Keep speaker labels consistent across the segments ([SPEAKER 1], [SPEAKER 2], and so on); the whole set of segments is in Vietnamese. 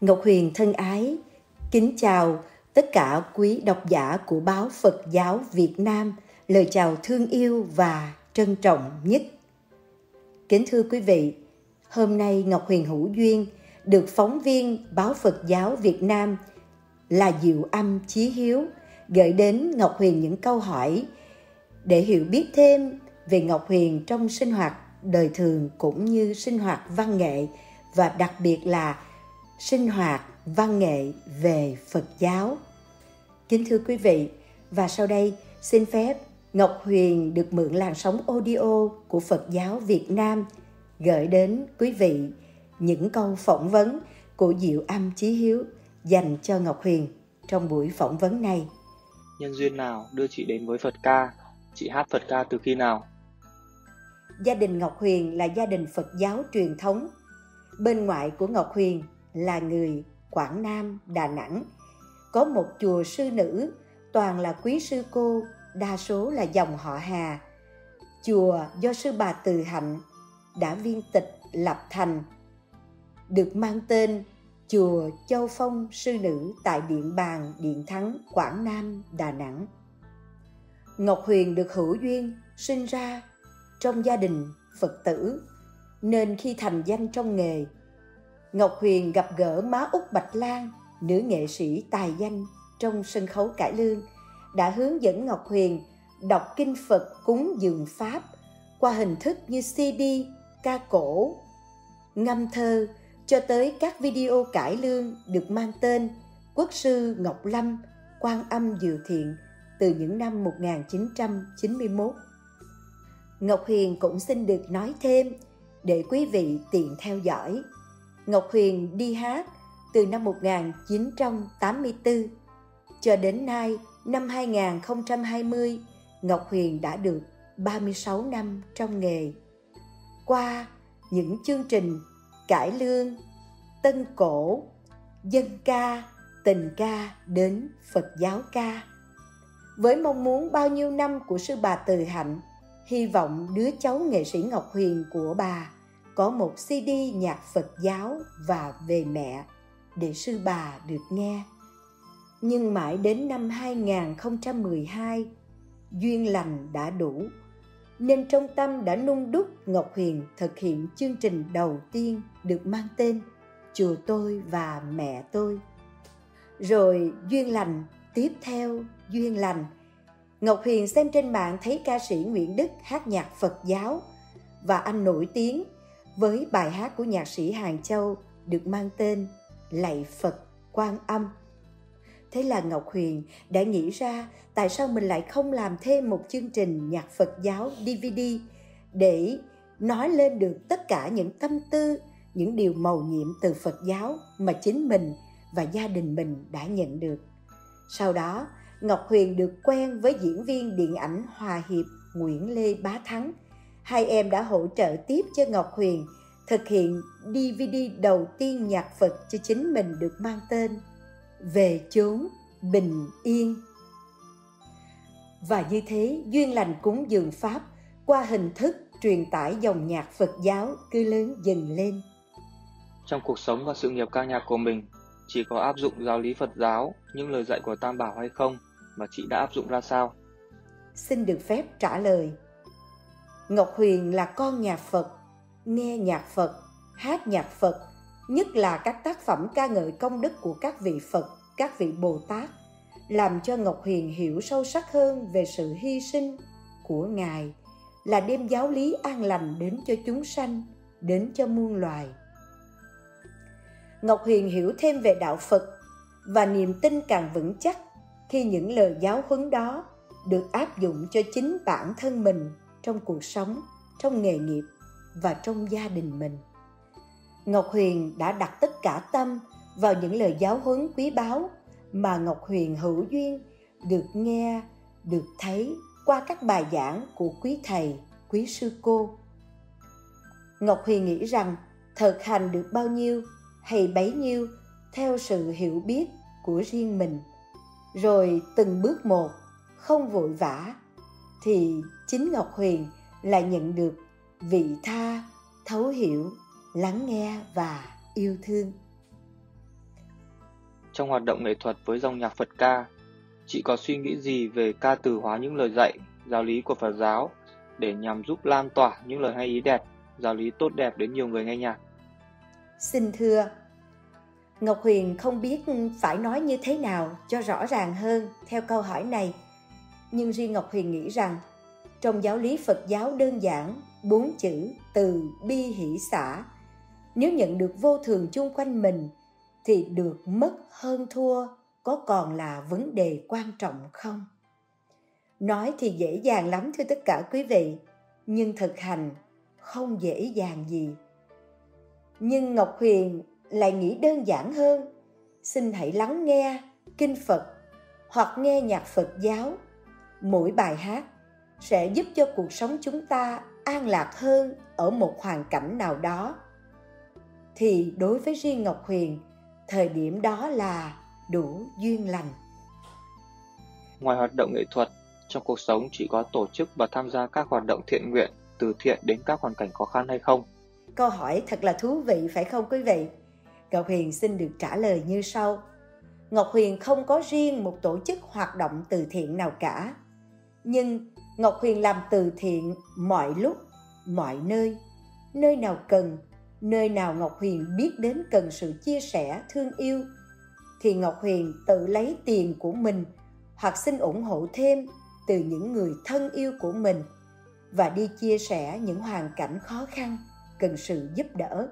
[SPEAKER 1] Ngọc Huyền thân ái, kính chào tất cả quý độc giả của báo Phật giáo Việt Nam, lời chào thương yêu và trân trọng nhất. Kính thưa quý vị, hôm nay Ngọc Huyền hữu duyên được phóng viên báo Phật giáo Việt Nam là Diệu Âm Chí Hiếu gửi đến Ngọc Huyền những câu hỏi để hiểu biết thêm về Ngọc Huyền trong sinh hoạt đời thường cũng như sinh hoạt văn nghệ và đặc biệt là sinh hoạt văn nghệ về Phật giáo. Kính thưa quý vị, và sau đây xin phép Ngọc Huyền được mượn làn sóng audio của Phật giáo Việt Nam gửi đến quý vị những câu phỏng vấn của Diệu Âm Chí Hiếu dành cho Ngọc Huyền trong buổi phỏng vấn này.
[SPEAKER 2] Nhân duyên nào đưa chị đến với Phật ca? Chị hát Phật ca từ khi nào?
[SPEAKER 1] Gia đình Ngọc Huyền là gia đình Phật giáo truyền thống. Bên ngoại của Ngọc Huyền là người Quảng Nam, Đà Nẵng. Có một chùa sư nữ, toàn là quý sư cô, đa số là dòng họ Hà. Chùa do sư bà Từ Hạnh đã viên tịch lập thành, được mang tên Chùa Châu Phong Sư Nữ tại Điện Bàn, Điện Thắng, Quảng Nam, Đà Nẵng. Ngọc Huyền được hữu duyên sinh ra trong gia đình Phật tử, nên khi thành danh trong nghề, Ngọc Huyền gặp gỡ má Úc Bạch Lan, nữ nghệ sĩ tài danh trong sân khấu cải lương, đã hướng dẫn Ngọc Huyền đọc kinh Phật cúng dường Pháp qua hình thức như CD, ca cổ, ngâm thơ cho tới các video cải lương được mang tên Quốc sư Ngọc Lâm, Quan âm Diệu Thiện từ những năm 1991. Ngọc Huyền cũng xin được nói thêm để quý vị tiện theo dõi. Ngọc Huyền đi hát từ năm 1984 cho đến nay năm 2020 Ngọc Huyền đã được 36 năm trong nghề. Qua những chương trình cải lương, tân cổ, dân ca, tình ca đến Phật giáo ca. Với mong muốn bao nhiêu năm của sư bà Từ Hạnh, hy vọng đứa cháu nghệ sĩ Ngọc Huyền của bà có một CD nhạc Phật giáo và về mẹ để sư bà được nghe. Nhưng mãi đến năm 2012, duyên lành đã đủ nên trong tâm đã nung đúc Ngọc Huyền thực hiện chương trình đầu tiên được mang tên Chùa tôi và mẹ tôi. Rồi duyên lành, tiếp theo duyên lành. Ngọc Huyền xem trên mạng thấy ca sĩ Nguyễn Đức hát nhạc Phật giáo và anh nổi tiếng với bài hát của nhạc sĩ Hàng Châu được mang tên Lạy Phật Quan Âm. Thế là Ngọc Huyền đã nghĩ ra tại sao mình lại không làm thêm một chương trình nhạc Phật giáo DVD để nói lên được tất cả những tâm tư, những điều màu nhiệm từ Phật giáo mà chính mình và gia đình mình đã nhận được. Sau đó, Ngọc Huyền được quen với diễn viên điện ảnh Hòa Hiệp Nguyễn Lê Bá Thắng. Hai em đã hỗ trợ tiếp cho Ngọc Huyền thực hiện DVD đầu tiên nhạc Phật cho chính mình được mang tên Về chốn bình yên. Và như thế, duyên lành cúng dường Pháp qua hình thức truyền tải dòng nhạc Phật giáo cứ lớn dần lên.
[SPEAKER 2] Trong cuộc sống và sự nghiệp ca nhạc của mình, chỉ có áp dụng giáo lý Phật giáo, những lời dạy của Tam Bảo hay không, mà chị đã áp dụng ra sao?
[SPEAKER 1] Xin được phép trả lời. Ngọc Huyền là con nhà Phật, nghe nhạc Phật, hát nhạc Phật, nhất là các tác phẩm ca ngợi công đức của các vị Phật, các vị Bồ Tát, làm cho Ngọc Huyền hiểu sâu sắc hơn về sự hy sinh của Ngài là đem giáo lý an lành đến cho chúng sanh, đến cho muôn loài. Ngọc Huyền hiểu thêm về đạo Phật và niềm tin càng vững chắc khi những lời giáo huấn đó được áp dụng cho chính bản thân mình trong cuộc sống, trong nghề nghiệp và trong gia đình mình. Ngọc Huyền đã đặt tất cả tâm vào những lời giáo huấn quý báu mà Ngọc Huyền hữu duyên được nghe, được thấy qua các bài giảng của quý thầy, quý sư cô. Ngọc Huyền nghĩ rằng thực hành được bao nhiêu hay bấy nhiêu theo sự hiểu biết của riêng mình rồi từng bước một không vội vã thì chính ngọc huyền lại nhận được vị tha thấu hiểu lắng nghe và yêu thương
[SPEAKER 2] trong hoạt động nghệ thuật với dòng nhạc Phật ca, chị có suy nghĩ gì về ca từ hóa những lời dạy, giáo lý của Phật giáo để nhằm giúp lan tỏa những lời hay ý đẹp, giáo lý tốt đẹp đến nhiều người nghe nhạc?
[SPEAKER 1] Xin thưa, Ngọc Huyền không biết phải nói như thế nào cho rõ ràng hơn theo câu hỏi này. Nhưng riêng Ngọc Huyền nghĩ rằng trong giáo lý Phật giáo đơn giản, bốn chữ từ bi hỷ xã, nếu nhận được vô thường chung quanh mình thì được mất hơn thua có còn là vấn đề quan trọng không? Nói thì dễ dàng lắm thưa tất cả quý vị, nhưng thực hành không dễ dàng gì. Nhưng Ngọc Huyền lại nghĩ đơn giản hơn. Xin hãy lắng nghe kinh Phật hoặc nghe nhạc Phật giáo. Mỗi bài hát sẽ giúp cho cuộc sống chúng ta an lạc hơn ở một hoàn cảnh nào đó. Thì đối với riêng Ngọc Huyền, thời điểm đó là đủ duyên lành.
[SPEAKER 2] Ngoài hoạt động nghệ thuật, trong cuộc sống chỉ có tổ chức và tham gia các hoạt động thiện nguyện từ thiện đến các hoàn cảnh khó khăn hay không?
[SPEAKER 1] Câu hỏi thật là thú vị phải không quý vị? Ngọc Huyền xin được trả lời như sau. Ngọc Huyền không có riêng một tổ chức hoạt động từ thiện nào cả. Nhưng Ngọc Huyền làm từ thiện mọi lúc, mọi nơi. Nơi nào cần, nơi nào Ngọc Huyền biết đến cần sự chia sẻ, thương yêu, thì Ngọc Huyền tự lấy tiền của mình hoặc xin ủng hộ thêm từ những người thân yêu của mình và đi chia sẻ những hoàn cảnh khó khăn cần sự giúp đỡ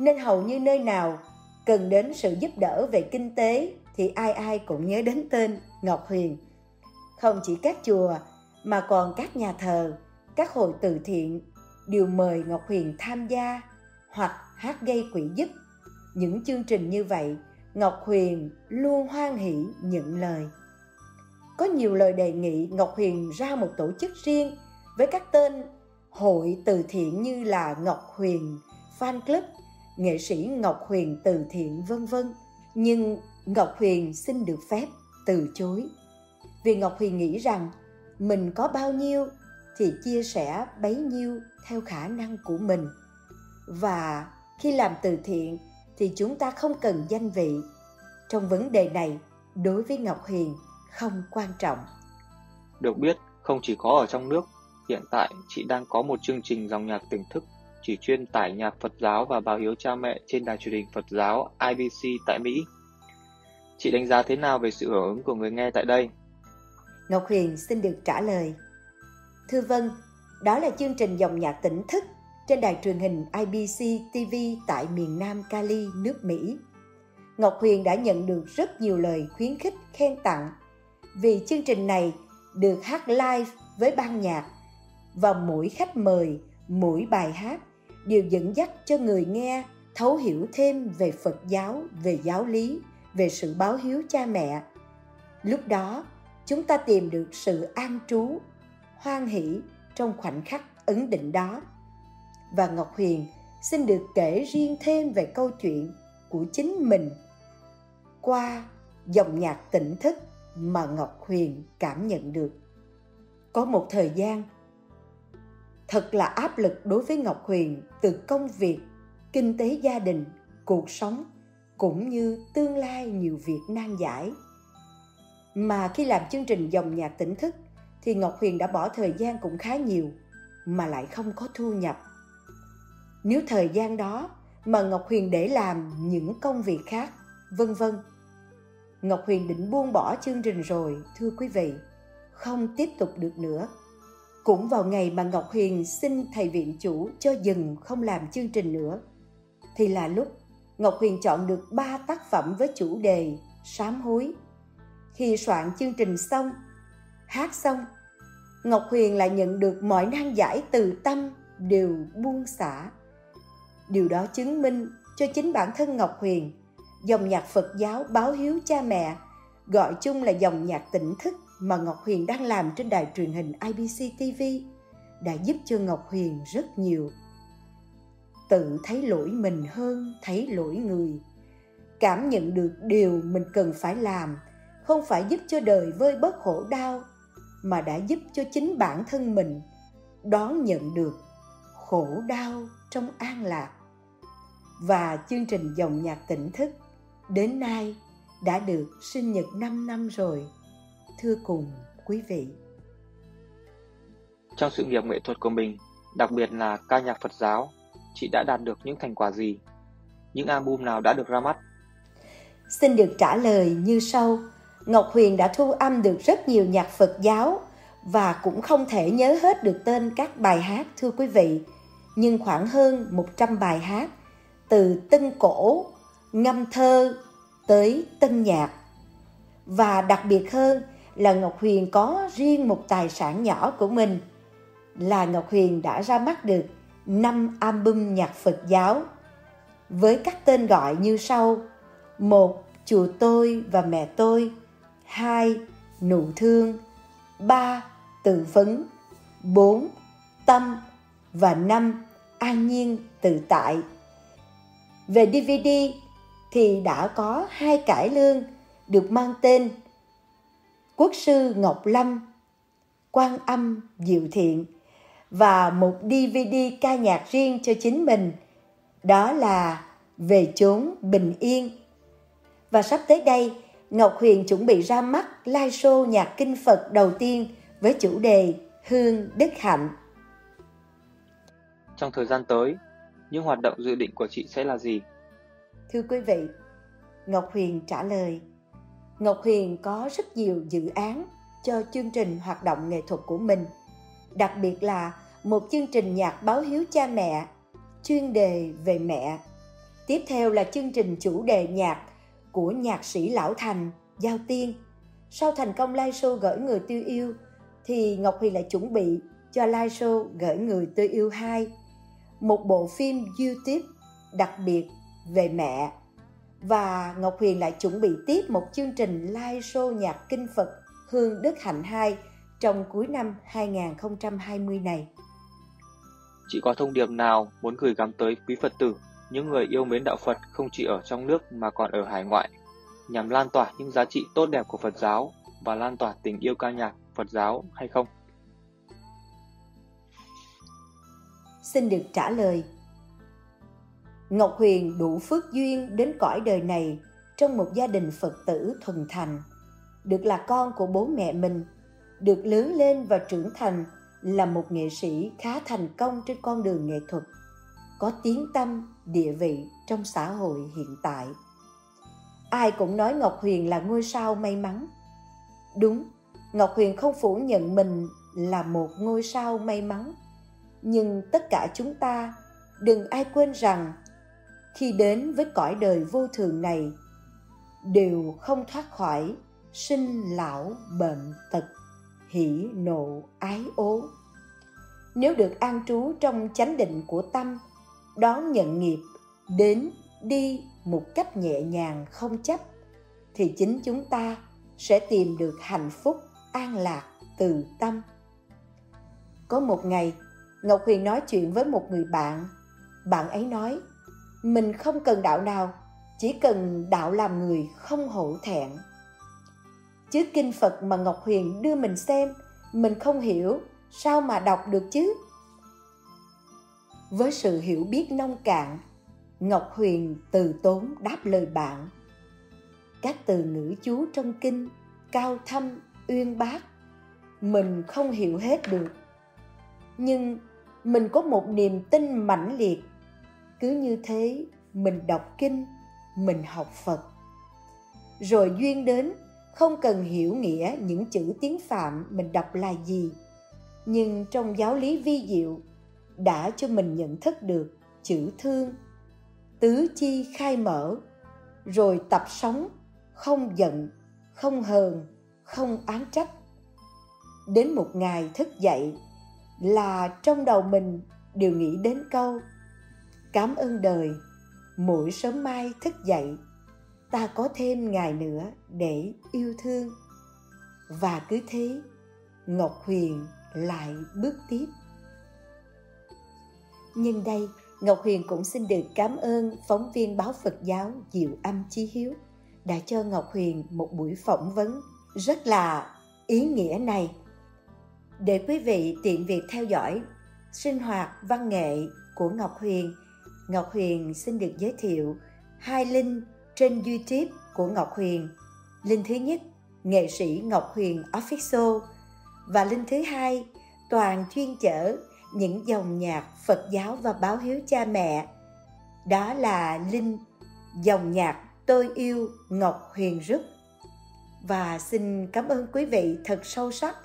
[SPEAKER 1] nên hầu như nơi nào cần đến sự giúp đỡ về kinh tế thì ai ai cũng nhớ đến tên Ngọc Huyền. Không chỉ các chùa mà còn các nhà thờ, các hội từ thiện đều mời Ngọc Huyền tham gia hoặc hát gây quỹ giúp. Những chương trình như vậy, Ngọc Huyền luôn hoan hỷ nhận lời. Có nhiều lời đề nghị Ngọc Huyền ra một tổ chức riêng với các tên hội từ thiện như là Ngọc Huyền Fan Club nghệ sĩ Ngọc Huyền từ thiện vân vân. Nhưng Ngọc Huyền xin được phép từ chối. Vì Ngọc Huyền nghĩ rằng mình có bao nhiêu thì chia sẻ bấy nhiêu theo khả năng của mình. Và khi làm từ thiện thì chúng ta không cần danh vị. Trong vấn đề này, đối với Ngọc Huyền không quan trọng.
[SPEAKER 2] Được biết, không chỉ có ở trong nước, hiện tại chị đang có một chương trình dòng nhạc tỉnh thức chỉ chuyên tải nhạc Phật giáo và báo hiếu cha mẹ trên đài truyền hình Phật giáo IBC tại Mỹ. Chị đánh giá thế nào về sự hưởng ứng của người nghe tại đây?
[SPEAKER 1] Ngọc Huyền xin được trả lời. Thưa vâng, đó là chương trình dòng nhạc tỉnh thức trên đài truyền hình IBC TV tại miền Nam Cali, nước Mỹ. Ngọc Huyền đã nhận được rất nhiều lời khuyến khích khen tặng vì chương trình này được hát live với ban nhạc và mỗi khách mời, mỗi bài hát đều dẫn dắt cho người nghe thấu hiểu thêm về Phật giáo, về giáo lý, về sự báo hiếu cha mẹ. Lúc đó, chúng ta tìm được sự an trú, hoan hỷ trong khoảnh khắc ấn định đó. Và Ngọc Huyền xin được kể riêng thêm về câu chuyện của chính mình qua dòng nhạc tỉnh thức mà Ngọc Huyền cảm nhận được. Có một thời gian, thật là áp lực đối với Ngọc Huyền từ công việc, kinh tế gia đình, cuộc sống cũng như tương lai nhiều việc nan giải. Mà khi làm chương trình dòng nhạc tỉnh thức thì Ngọc Huyền đã bỏ thời gian cũng khá nhiều mà lại không có thu nhập. Nếu thời gian đó mà Ngọc Huyền để làm những công việc khác, vân vân. Ngọc Huyền định buông bỏ chương trình rồi, thưa quý vị, không tiếp tục được nữa cũng vào ngày mà Ngọc Huyền xin thầy viện chủ cho dừng không làm chương trình nữa, thì là lúc Ngọc Huyền chọn được ba tác phẩm với chủ đề Sám hối. Khi soạn chương trình xong, hát xong, Ngọc Huyền lại nhận được mọi nan giải từ tâm đều buông xả. Điều đó chứng minh cho chính bản thân Ngọc Huyền, dòng nhạc Phật giáo báo hiếu cha mẹ, gọi chung là dòng nhạc tỉnh thức mà Ngọc Huyền đang làm trên đài truyền hình IBC TV đã giúp cho Ngọc Huyền rất nhiều. Tự thấy lỗi mình hơn thấy lỗi người. Cảm nhận được điều mình cần phải làm không phải giúp cho đời vơi bớt khổ đau mà đã giúp cho chính bản thân mình đón nhận được khổ đau trong an lạc và chương trình dòng nhạc tỉnh thức đến nay đã được sinh nhật 5 năm rồi. Thưa cùng quý vị.
[SPEAKER 2] Trong sự nghiệp nghệ thuật của mình, đặc biệt là ca nhạc Phật giáo, chị đã đạt được những thành quả gì? Những album nào đã được ra mắt?
[SPEAKER 1] Xin được trả lời như sau. Ngọc Huyền đã thu âm được rất nhiều nhạc Phật giáo và cũng không thể nhớ hết được tên các bài hát thưa quý vị, nhưng khoảng hơn 100 bài hát từ tân cổ, ngâm thơ tới tân nhạc. Và đặc biệt hơn là Ngọc Huyền có riêng một tài sản nhỏ của mình là Ngọc Huyền đã ra mắt được 5 album nhạc Phật giáo với các tên gọi như sau. một Chùa tôi và mẹ tôi hai Nụ thương. ba Tự vấn. bốn Tâm. Và năm An nhiên tự tại. Về DVD thì đã có hai cải lương được mang tên Quốc sư Ngọc Lâm, Quan âm Diệu Thiện và một DVD ca nhạc riêng cho chính mình, đó là Về chốn bình yên. Và sắp tới đây, Ngọc Huyền chuẩn bị ra mắt live show nhạc kinh Phật đầu tiên với chủ đề Hương Đức Hạnh.
[SPEAKER 2] Trong thời gian tới, những hoạt động dự định của chị sẽ là gì?
[SPEAKER 1] Thưa quý vị, Ngọc Huyền trả lời, Ngọc Huyền có rất nhiều dự án cho chương trình hoạt động nghệ thuật của mình, đặc biệt là một chương trình nhạc báo hiếu cha mẹ, chuyên đề về mẹ. Tiếp theo là chương trình chủ đề nhạc của nhạc sĩ Lão Thành, Giao Tiên. Sau thành công live show gửi người tiêu yêu, thì Ngọc Huyền lại chuẩn bị cho live show gửi người tôi yêu hai một bộ phim YouTube đặc biệt về mẹ và Ngọc Huyền lại chuẩn bị tiếp một chương trình live show nhạc kinh Phật Hương Đức Hạnh 2 trong cuối năm 2020 này.
[SPEAKER 2] Chị có thông điệp nào muốn gửi gắm tới quý Phật tử, những người yêu mến đạo Phật không chỉ ở trong nước mà còn ở hải ngoại, nhằm lan tỏa những giá trị tốt đẹp của Phật giáo và lan tỏa tình yêu ca nhạc Phật giáo hay không?
[SPEAKER 1] Xin được trả lời. Ngọc Huyền đủ phước duyên đến cõi đời này trong một gia đình Phật tử thuần thành, được là con của bố mẹ mình, được lớn lên và trưởng thành là một nghệ sĩ khá thành công trên con đường nghệ thuật, có tiếng tâm, địa vị trong xã hội hiện tại. Ai cũng nói Ngọc Huyền là ngôi sao may mắn. Đúng, Ngọc Huyền không phủ nhận mình là một ngôi sao may mắn. Nhưng tất cả chúng ta đừng ai quên rằng khi đến với cõi đời vô thường này đều không thoát khỏi sinh lão bệnh tật hỷ nộ ái ố nếu được an trú trong chánh định của tâm đón nhận nghiệp, đến đi một cách nhẹ nhàng không chấp, thì chính chúng ta sẽ tìm được hạnh phúc an lạc từ tâm. Có một ngày, ngọc huyền nói chuyện với một người bạn. Bạn ấy nói, mình không cần đạo nào, chỉ cần đạo làm người không hổ thẹn. Chứ kinh phật mà ngọc huyền đưa mình xem, mình không hiểu sao mà đọc được chứ? Với sự hiểu biết nông cạn, ngọc huyền từ tốn đáp lời bạn. Các từ ngữ chú trong kinh, cao thâm, uyên bác, mình không hiểu hết được. Nhưng mình có một niềm tin mãnh liệt. Cứ như thế, mình đọc kinh, mình học phật. Rồi duyên đến, không cần hiểu nghĩa những chữ tiếng phạm mình đọc là gì. Nhưng trong giáo lý vi diệu đã cho mình nhận thức được chữ thương. Tứ chi khai mở, rồi tập sống, không giận, không hờn, không án trách. Đến một ngày thức dậy, là trong đầu mình đều nghĩ đến câu, cảm ơn đời, mỗi sớm mai thức dậy, ta có thêm ngày nữa để yêu thương. Và cứ thế, ngọc huyền lại bước tiếp nhân đây ngọc huyền cũng xin được cảm ơn phóng viên báo phật giáo diệu âm chí hiếu đã cho ngọc huyền một buổi phỏng vấn rất là ý nghĩa này để quý vị tiện việc theo dõi sinh hoạt văn nghệ của ngọc huyền Ngọc Huyền xin được giới thiệu hai link trên YouTube của Ngọc Huyền. Link thứ nhất, nghệ sĩ Ngọc Huyền Official và link thứ hai, toàn chuyên chở những dòng nhạc Phật giáo và báo hiếu cha mẹ. Đó là Linh, dòng nhạc Tôi yêu Ngọc Huyền Rức. Và xin cảm ơn quý vị thật sâu sắc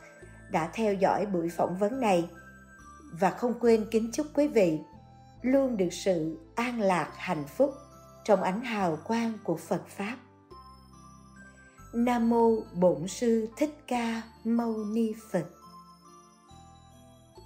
[SPEAKER 1] đã theo dõi buổi phỏng vấn này và không quên kính chúc quý vị luôn được sự an lạc, hạnh phúc trong ánh hào quang của Phật pháp. Nam mô Bổn sư Thích Ca Mâu Ni Phật.